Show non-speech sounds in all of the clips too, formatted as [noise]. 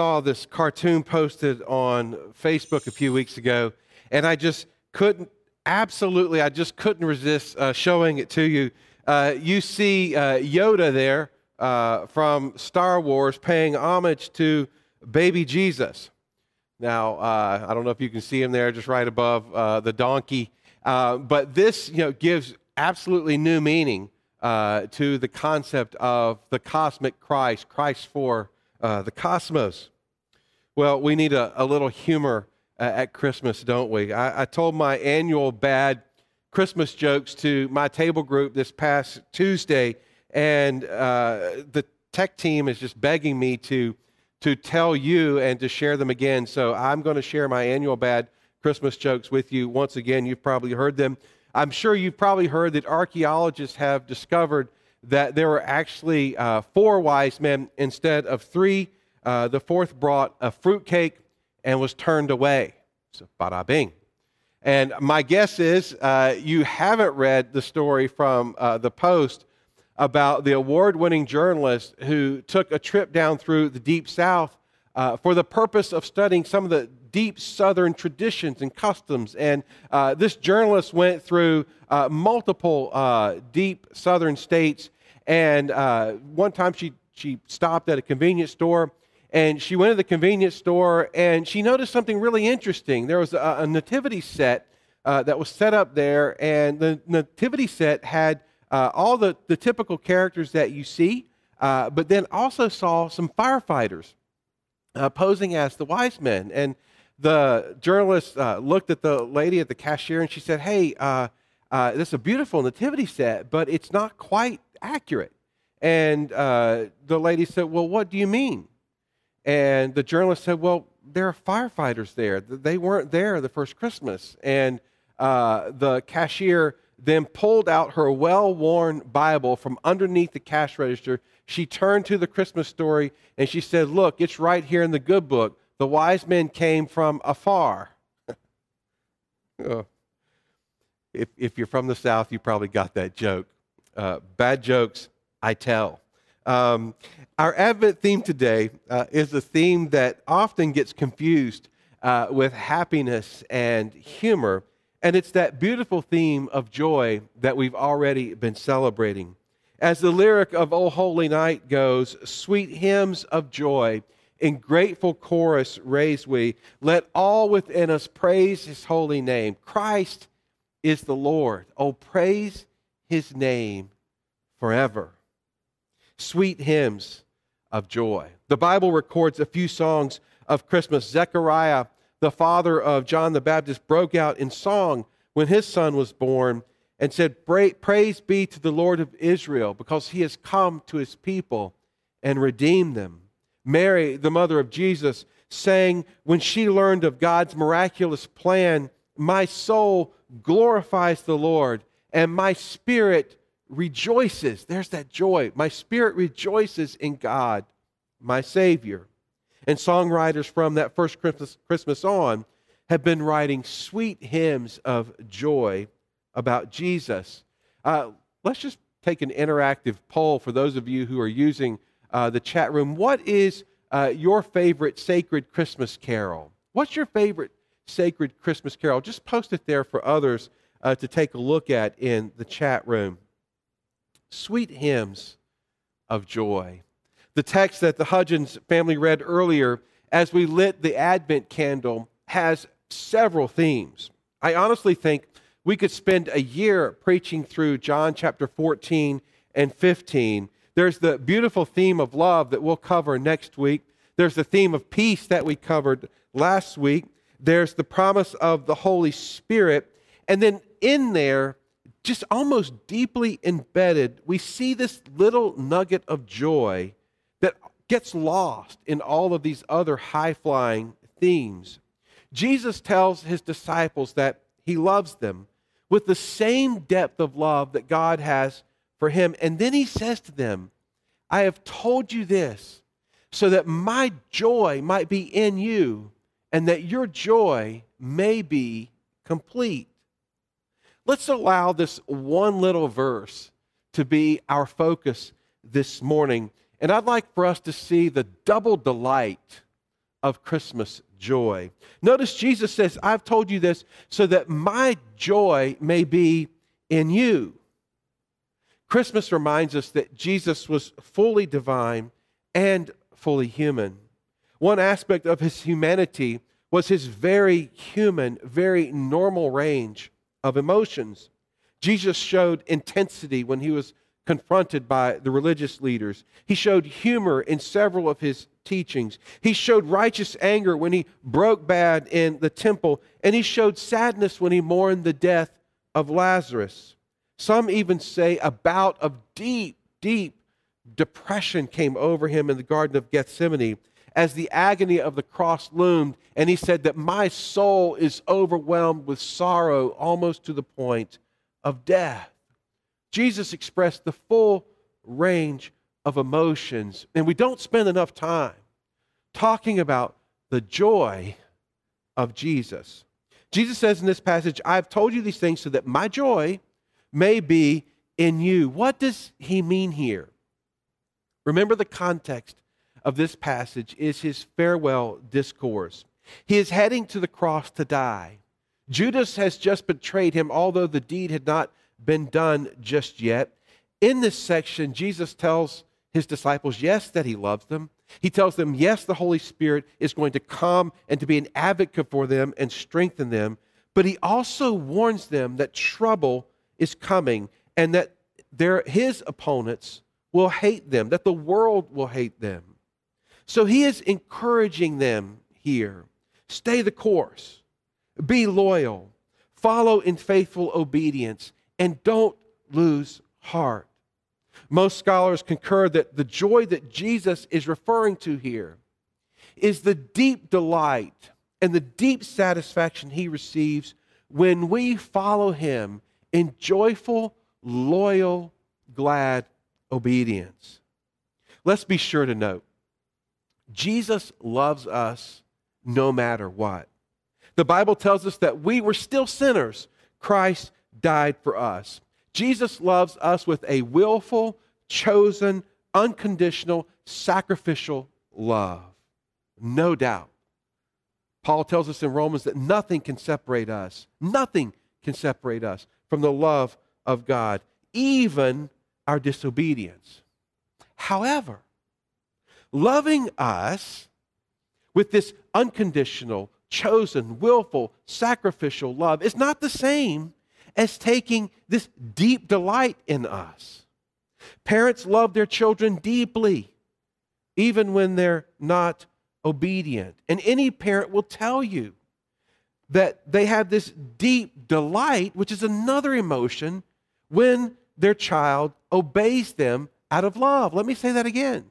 saw this cartoon posted on Facebook a few weeks ago, and I just couldn't, absolutely, I just couldn't resist uh, showing it to you. Uh, you see uh, Yoda there uh, from Star Wars paying homage to baby Jesus. Now, uh, I don't know if you can see him there, just right above the donkey. but this, you know, gives absolutely new meaning to the concept of the cosmic Christ, Christ for uh, the cosmos. Well, we need a, a little humor uh, at Christmas, don't we? I, I, told my annual bad Christmas jokes to my table group this past Tuesday, and uh, the tech team is just begging me to, to tell you and to share them again. So I'm going to share my annual bad Christmas jokes with you once again. You've probably heard them. I'm sure you've probably heard that archaeologists have discovered that there were actually uh, four wise men instead of three. Uh, the fourth brought a fruitcake and was turned away. So, bada bing. And my guess is uh, you haven't read the story from uh, the Post about the award winning journalist who took a trip down through the Deep South uh, for the purpose of studying some of the deep Southern traditions and customs. And uh, this journalist went through uh, multiple uh, deep Southern states. And uh, one time she, she stopped at a convenience store and she went to the convenience store and she noticed something really interesting. There was a, a nativity set that was set up there, and the nativity set had all the, the typical characters that you see, but then also saw some firefighters. Uh, posing as the wise men. And the journalist uh, looked at the lady at the cashier and she said, Hey, uh, uh, this is a beautiful nativity set, but it's not quite accurate. And uh, the lady said, Well, what do you mean? And the journalist said, Well, there are firefighters there. They weren't there the first Christmas. And uh, the cashier then pulled out her well worn Bible from underneath the cash register. She turned to the Christmas story and she said, Look, it's right here in the good book the wise men came from afar. [laughs] oh. if, if you're from the South, you probably got that joke. Uh, bad jokes, I tell. Um, our Advent theme today uh, is a theme that often gets confused uh, with happiness and humor, and it's that beautiful theme of joy that we've already been celebrating. As the lyric of O Holy Night goes, sweet hymns of joy in grateful chorus raise we, let all within us praise his holy name. Christ is the Lord. Oh, praise his name forever. Sweet hymns of joy. The Bible records a few songs of Christmas. Zechariah, the father of John the Baptist, broke out in song when his son was born and said, Praise be to the Lord of Israel, because he has come to his people and redeemed them. Mary, the mother of Jesus, saying, when she learned of God's miraculous plan, My soul glorifies the Lord, and my spirit rejoices. There's that joy. My spirit rejoices in God, my Savior. And songwriters from that first Christmas, Christmas on have been writing sweet hymns of joy about Jesus. Uh, let's just take an interactive poll for those of you who are using uh, the chat room. What is uh, your favorite sacred Christmas carol? What's your favorite sacred Christmas carol? Just post it there for others uh, to take a look at in the chat room. Sweet hymns of joy. The text that the Hudgens family read earlier as we lit the Advent candle has several themes. I honestly think we could spend a year preaching through John chapter 14 and 15 there's the beautiful theme of love that we'll cover next week. There's the theme of peace that we covered last week. There's the promise of the Holy Spirit. And then in there, just almost deeply embedded, we see this little nugget of joy that gets lost in all of these other high flying themes. Jesus tells his disciples that he loves them with the same depth of love that God has for him. And then he says to them, I have told you this so that my joy might be in you and that your joy may be complete. Let's allow this one little verse to be our focus this morning. And I'd like for us to see the double delight of Christmas joy. Notice Jesus says, I've told you this so that my joy may be in you. Christmas reminds us that Jesus was fully divine and fully human. One aspect of his humanity was his very human, very normal range of emotions. Jesus showed intensity when he was confronted by the religious leaders. He showed humor in several of his teachings. He showed righteous anger when he broke bad in the temple, and he showed sadness when he mourned the death of Lazarus. Some even say a bout of deep, deep depression came over him in the Garden of Gethsemane as the agony of the cross loomed, and he said that my soul is overwhelmed with sorrow almost to the point of death. Jesus expressed the full range of emotions, and we don't spend enough time talking about the joy of Jesus. Jesus says in this passage, I've told you these things so that my joy may be in you. What does he mean here? Remember the context of this passage is his farewell discourse. He is heading to the cross to die. Judas has just betrayed him, although the deed had not been done just yet. In this section, Jesus tells his disciples, yes, that he loves them. He tells them, yes, the Holy Spirit is going to come and to be an advocate for them and strengthen them. But he also warns them that trouble is coming and that their, his opponents will hate them, that the world will hate them. So he is encouraging them here stay the course, be loyal, follow in faithful obedience, and don't lose heart. Most scholars concur that the joy that Jesus is referring to here is the deep delight and the deep satisfaction he receives when we follow him in joyful, loyal, glad obedience. Let's be sure to note Jesus loves us no matter what. The Bible tells us that we were still sinners. Christ died for us. Jesus loves us with a willful, chosen, unconditional, sacrificial love. No doubt. Paul tells us in Romans that nothing can separate us, nothing can separate us from the love of God, even our disobedience. However, loving us with this unconditional, chosen, willful, sacrificial love is not the same as taking this deep delight in us. Parents love their children deeply, even when they're not obedient. And any parent will tell you that they have this deep delight, which is another emotion, when their child obeys them out of love. Let me say that again.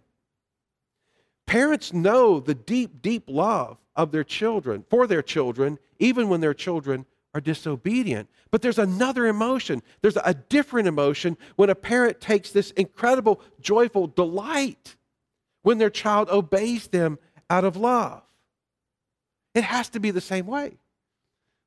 Parents know the deep, deep love of their children, for their children, even when their children are disobedient. But there's another emotion. There's a different emotion when a parent takes this incredible, joyful delight when their child obeys them out of love. It has to be the same way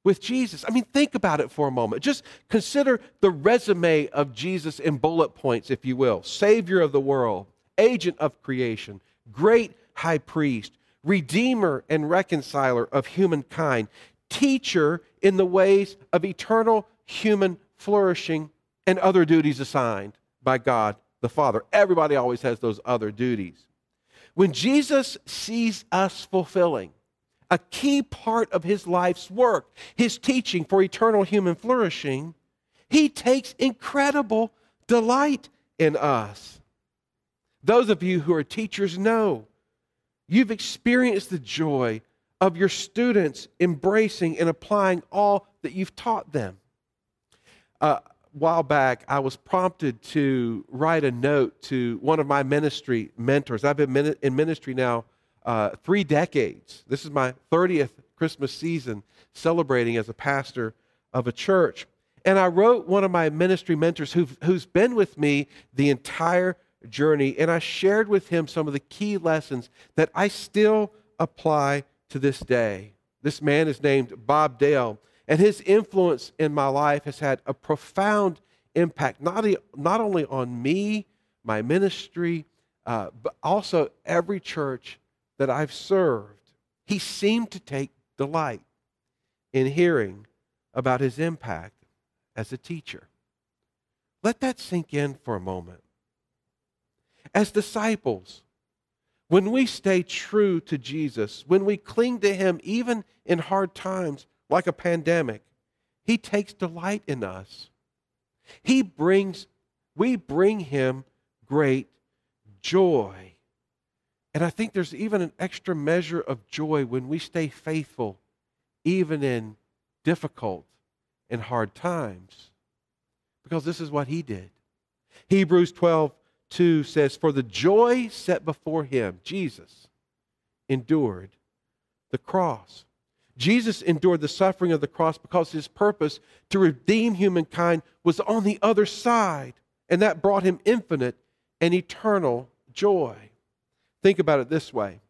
with Jesus. I mean, think about it for a moment. Just consider the resume of Jesus in bullet points, if you will Savior of the world, agent of creation, great high priest, redeemer and reconciler of humankind, teacher in the ways of eternal human flourishing and other duties assigned by God the Father. Everybody always has those other duties. When Jesus sees us fulfilling a key part of his life's work, his teaching for eternal human flourishing, he takes incredible delight in us. Those of you who are teachers know you've experienced the joy of your students embracing and applying all that you've taught them. Uh, a while back, I was prompted to write a note to one of my ministry mentors. I've been in ministry now uh, three decades. This is my 30th Christmas season celebrating as a pastor of a church. And I wrote one of my ministry mentors who who's been with me the entire journey, and I shared with him some of the key lessons that I still apply to this day. This man is named Bob Dale, and his influence in my life has had a profound impact, not, not only on me, my ministry, uh, but also every church that I've served. He seemed to take delight in hearing about his impact as a teacher. Let that sink in for a moment. As disciples, when we stay true to Jesus, when we cling to him even in hard times like a pandemic, he takes delight in us. He brings we bring him great joy. And I think there's even an extra measure of joy when we stay faithful even in difficult and hard times because this is what he did. Hebrews 12, 2 says, For the joy set before him, Jesus, endured the cross. Jesus endured the suffering of the cross because his purpose to redeem humankind was on the other side, and that brought him infinite and eternal joy. Think about it this way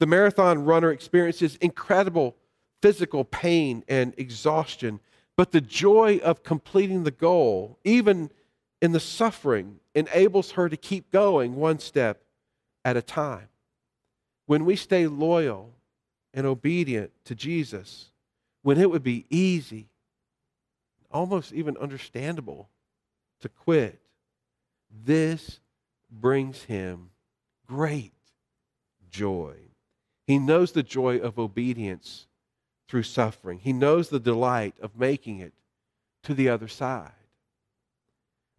the marathon runner experiences incredible physical pain and exhaustion but the joy of completing the goal, even in the suffering, enables her to keep going one step at a time. When we stay loyal and obedient to Jesus, when it would be easy, almost even understandable, to quit, this brings him great joy. He knows the joy of obedience through suffering. He knows the delight of making it to the other side.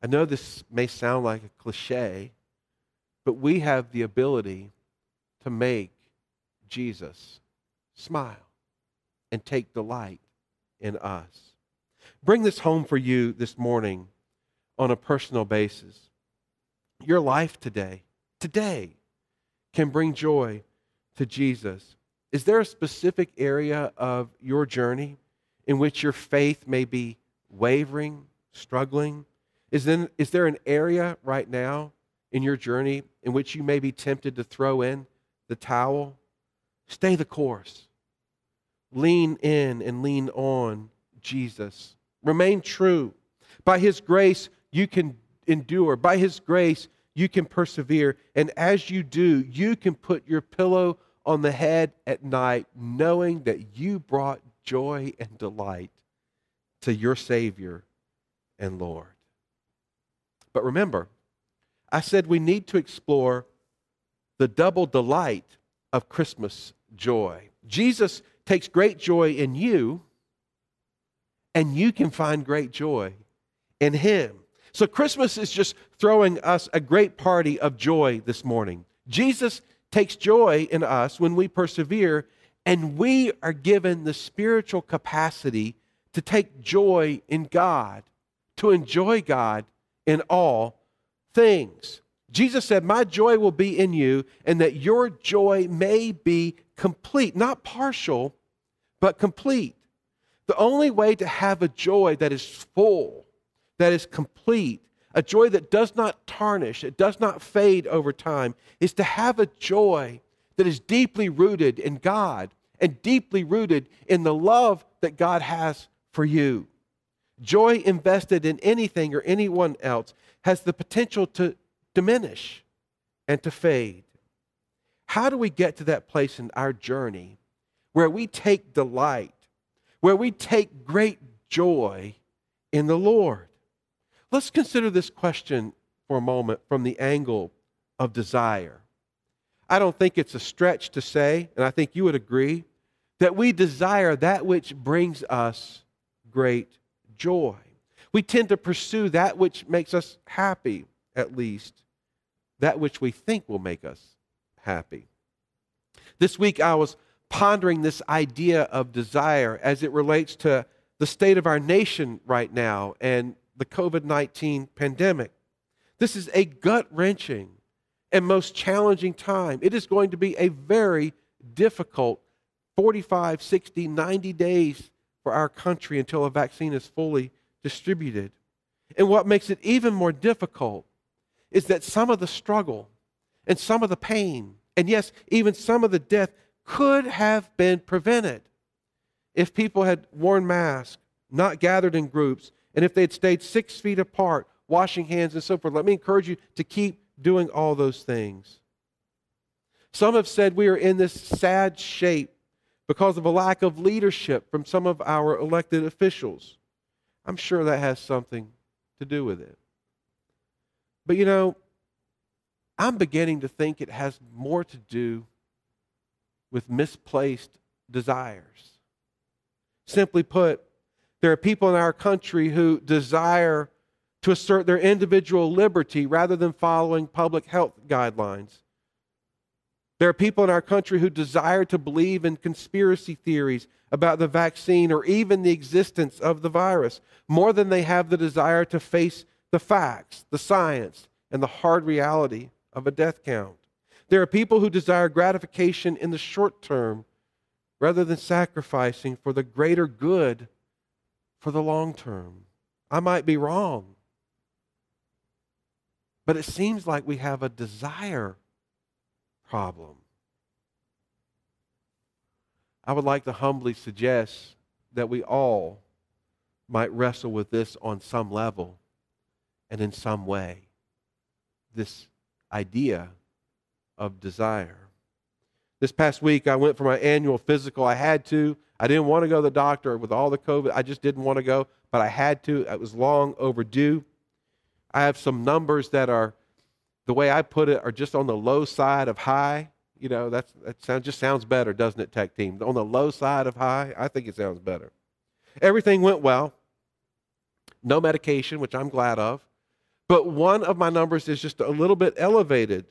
I know this may sound like a cliche, but we have the ability to make Jesus smile and take delight in us. Bring this home for you this morning on a personal basis. Your life today, today, can bring joy to Jesus. Is there a specific area of your journey in which your faith may be wavering, struggling? Is, then, is there an area right now in your journey in which you may be tempted to throw in the towel? Stay the course. Lean in and lean on Jesus. Remain true. By His grace, you can endure. By His grace, you can persevere. And as you do, you can put your pillow on the head at night, knowing that you brought joy and delight to your Savior and Lord. But remember, I said we need to explore the double delight of Christmas joy. Jesus takes great joy in you, and you can find great joy in Him. So, Christmas is just throwing us a great party of joy this morning. Jesus takes joy in us when we persevere, and we are given the spiritual capacity to take joy in God, to enjoy God in all things. Jesus said, My joy will be in you, and that your joy may be complete, not partial, but complete. The only way to have a joy that is full, that is complete, a joy that does not tarnish, it does not fade over time, is to have a joy that is deeply rooted in God and deeply rooted in the love that God has for you. Joy invested in anything or anyone else has the potential to diminish and to fade. How do we get to that place in our journey where we take delight, where we take great joy in the Lord? Let's consider this question for a moment from the angle of desire. I don't think it's a stretch to say, and I think you would agree, that we desire that which brings us great joy. We tend to pursue that which makes us happy, at least, that which we think will make us happy. This week I was pondering this idea of desire as it relates to the state of our nation right now and the COVID 19 pandemic. This is a gut wrenching and most challenging time. It is going to be a very difficult 45, 60, 90 days for our country until a vaccine is fully distributed. And what makes it even more difficult is that some of the struggle and some of the pain, and yes, even some of the death could have been prevented if people had worn masks, not gathered in groups, and if they had stayed six feet apart, washing hands and so forth, let me encourage you to keep doing all those things. Some have said we are in this sad shape because of a lack of leadership from some of our elected officials. I'm sure that has something to do with it. But you know, I'm beginning to think it has more to do with misplaced desires. Simply put, there are people in our country who desire to assert their individual liberty rather than following public health guidelines. There are people in our country who desire to believe in conspiracy theories about the vaccine or even the existence of the virus more than they have the desire to face the facts, the science, and the hard reality of a death count. There are people who desire gratification in the short term rather than sacrificing for the greater good for the long term. I might be wrong, but it seems like we have a desire problem. I would like to humbly suggest that we all might wrestle with this on some level and in some way. This idea of desire. This past week, I went for my annual physical. I had to. I didn't want to go to the doctor with all the COVID. I just didn't want to go, but I had to. It was long overdue. I have some numbers that are, the way I put it, are just on the low side of high. You know, that's, that sound, just sounds better, doesn't it, tech team? On the low side of high, I think it sounds better. Everything went well. No medication, which I'm glad of. But one of my numbers is just a little bit elevated.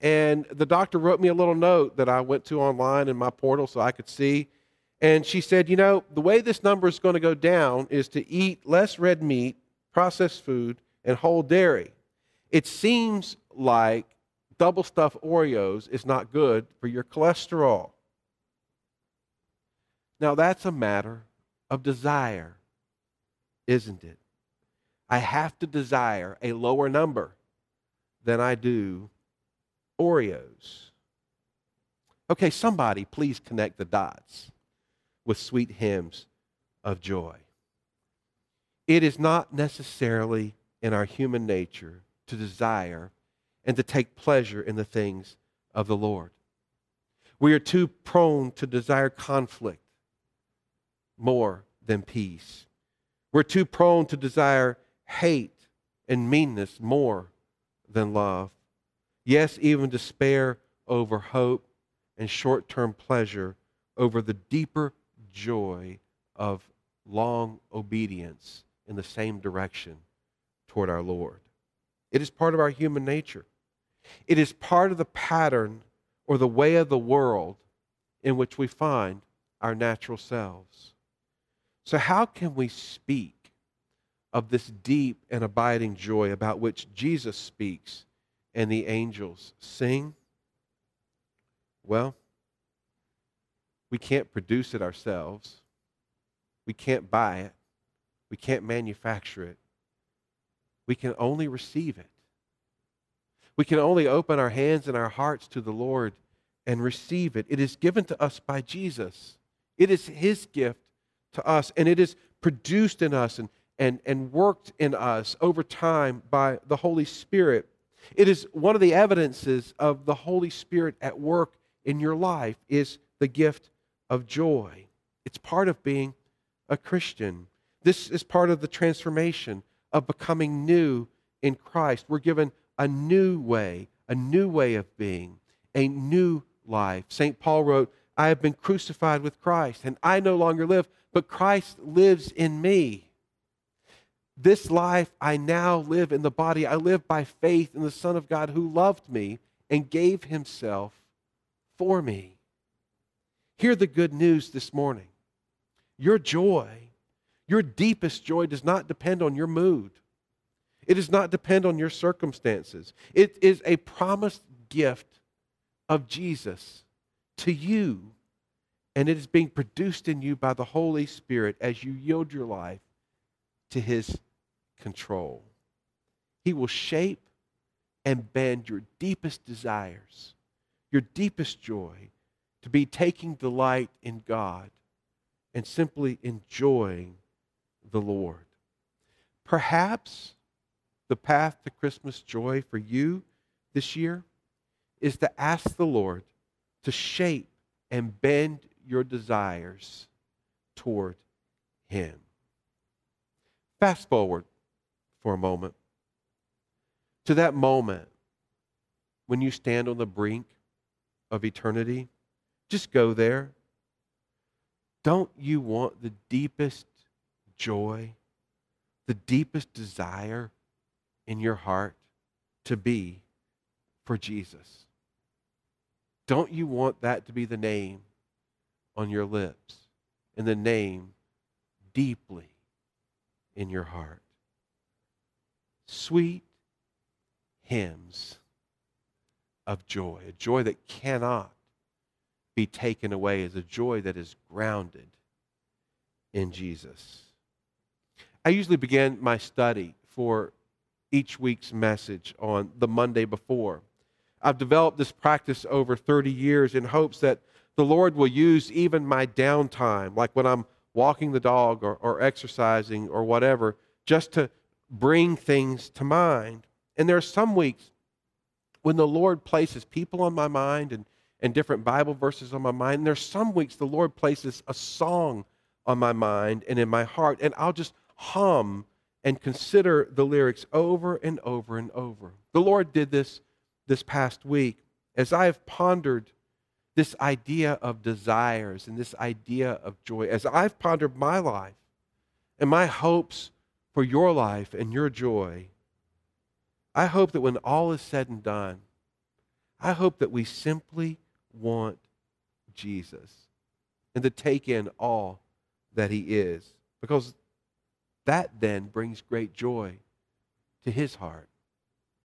And the doctor wrote me a little note that I went to online in my portal so I could see. And she said, You know, the way this number is going to go down is to eat less red meat, processed food, and whole dairy. It seems like double stuffed Oreos is not good for your cholesterol. Now, that's a matter of desire, isn't it? I have to desire a lower number than I do Oreos. Okay, somebody please connect the dots with sweet hymns of joy. It is not necessarily in our human nature to desire and to take pleasure in the things of the Lord. We are too prone to desire conflict more than peace. We're too prone to desire hate and meanness more than love. Yes, even despair over hope and short term pleasure over the deeper joy of long obedience in the same direction toward our Lord. It is part of our human nature. It is part of the pattern or the way of the world in which we find our natural selves. So, how can we speak of this deep and abiding joy about which Jesus speaks and the angels sing? Well, we can't produce it ourselves. We can't buy it. We can't manufacture it. We can only receive it. We can only open our hands and our hearts to the Lord and receive it. It is given to us by Jesus. It is His gift to us, and it is produced in us and, and, and worked in us over time by the Holy Spirit. It is one of the evidences of the Holy Spirit at work in your life is the gift of joy. It's part of being a Christian. This is part of the transformation of becoming new in Christ. We're given a new way, a new way of being, a new life. St. Paul wrote, I have been crucified with Christ, and I no longer live, but Christ lives in me. This life I now live in the body. I live by faith in the Son of God who loved me and gave himself for me. Hear the good news this morning. Your joy, your deepest joy, does not depend on your mood. It does not depend on your circumstances. It is a promised gift of Jesus to you, and it is being produced in you by the Holy Spirit as you yield your life to His control. He will shape and bend your deepest desires, your deepest joy, to be taking delight in God and simply enjoying the Lord. Perhaps the path to Christmas joy for you this year is to ask the Lord to shape and bend your desires toward Him. Fast forward for a moment to that moment when you stand on the brink of eternity. Just go there. Don't you want the deepest joy, the deepest desire in your heart to be for Jesus? Don't you want that to be the name on your lips and the name deeply in your heart? Sweet hymns of joy, a joy that cannot be taken away, is a joy that is grounded in Jesus. I usually begin my study for each week's message on the Monday before I've developed this practice over 30 years in hopes that the Lord will use even my downtime, like when I'm walking the dog or, or exercising or whatever, just to bring things to mind. And there are some weeks when the Lord places people on my mind and, and different Bible verses on my mind. And there's some weeks the Lord places a song on my mind and in my heart, and I'll just hum and consider the lyrics over and over and over. The Lord did this this past week as I have pondered this idea of desires and this idea of joy, as I've pondered my life and my hopes for your life and your joy, I hope that when all is said and done, I hope that we simply want Jesus and to take in all that he is, because that then brings great joy to his heart.